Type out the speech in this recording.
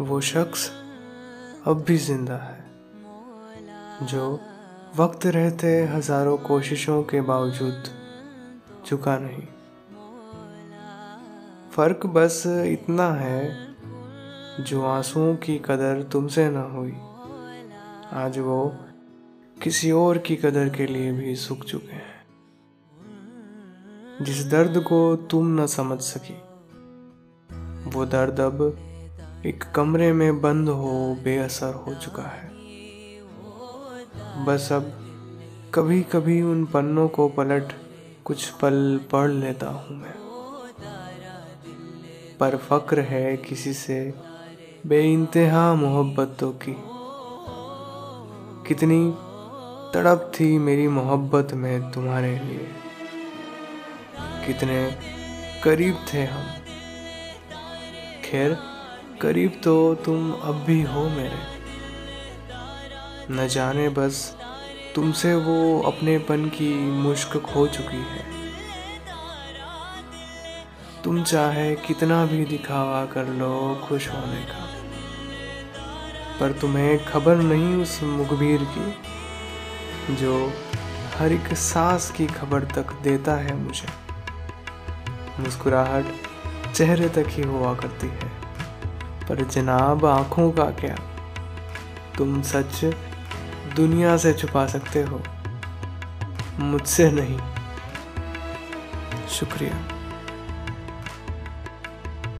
वो शख्स अब भी ज़िंदा है, जो वक्त रहते हज़ारों कोशिशों के बावजूद चुका नहीं। फ़र्क बस इतना है, जो आंसुओं की कदर तुमसे न हुई, आज वो किसी और की कदर के लिए भी सूख चुके हैं, जिस दर्द को तुम न समझ सकी। वो दर्द अब एक कमरे में बंद हो, बेअसर हो चुका है। बस अब कभी कभी उन पन्नों को पलट कुछ पल पढ़ लेता हूँ मैं। पर फक्र है किसी से, बेइंतहा मोहब्बतों की। कितनी तड़प थी मेरी मोहब्बत में तुम्हारे लिए। कितने करीब थे हम। खैर करीब तो तुम अब भी हो मेरे। न जाने बस तुमसे वो अपनेपन की मुश्क खो चुकी है। तुम चाहे कितना भी दिखावा कर लो खुश होने का। पर तुम्हें खबर नहीं उस मुखबिर की, जो हर एक सांस की खबर तक देता है मुझे। मुस्कुराहट चेहरे तक ही हुआ करती है। पर जनाब आँखों का क्या? तुम सच दुनिया से छुपा सकते हो। मुझसे नहीं। शुक्रिया।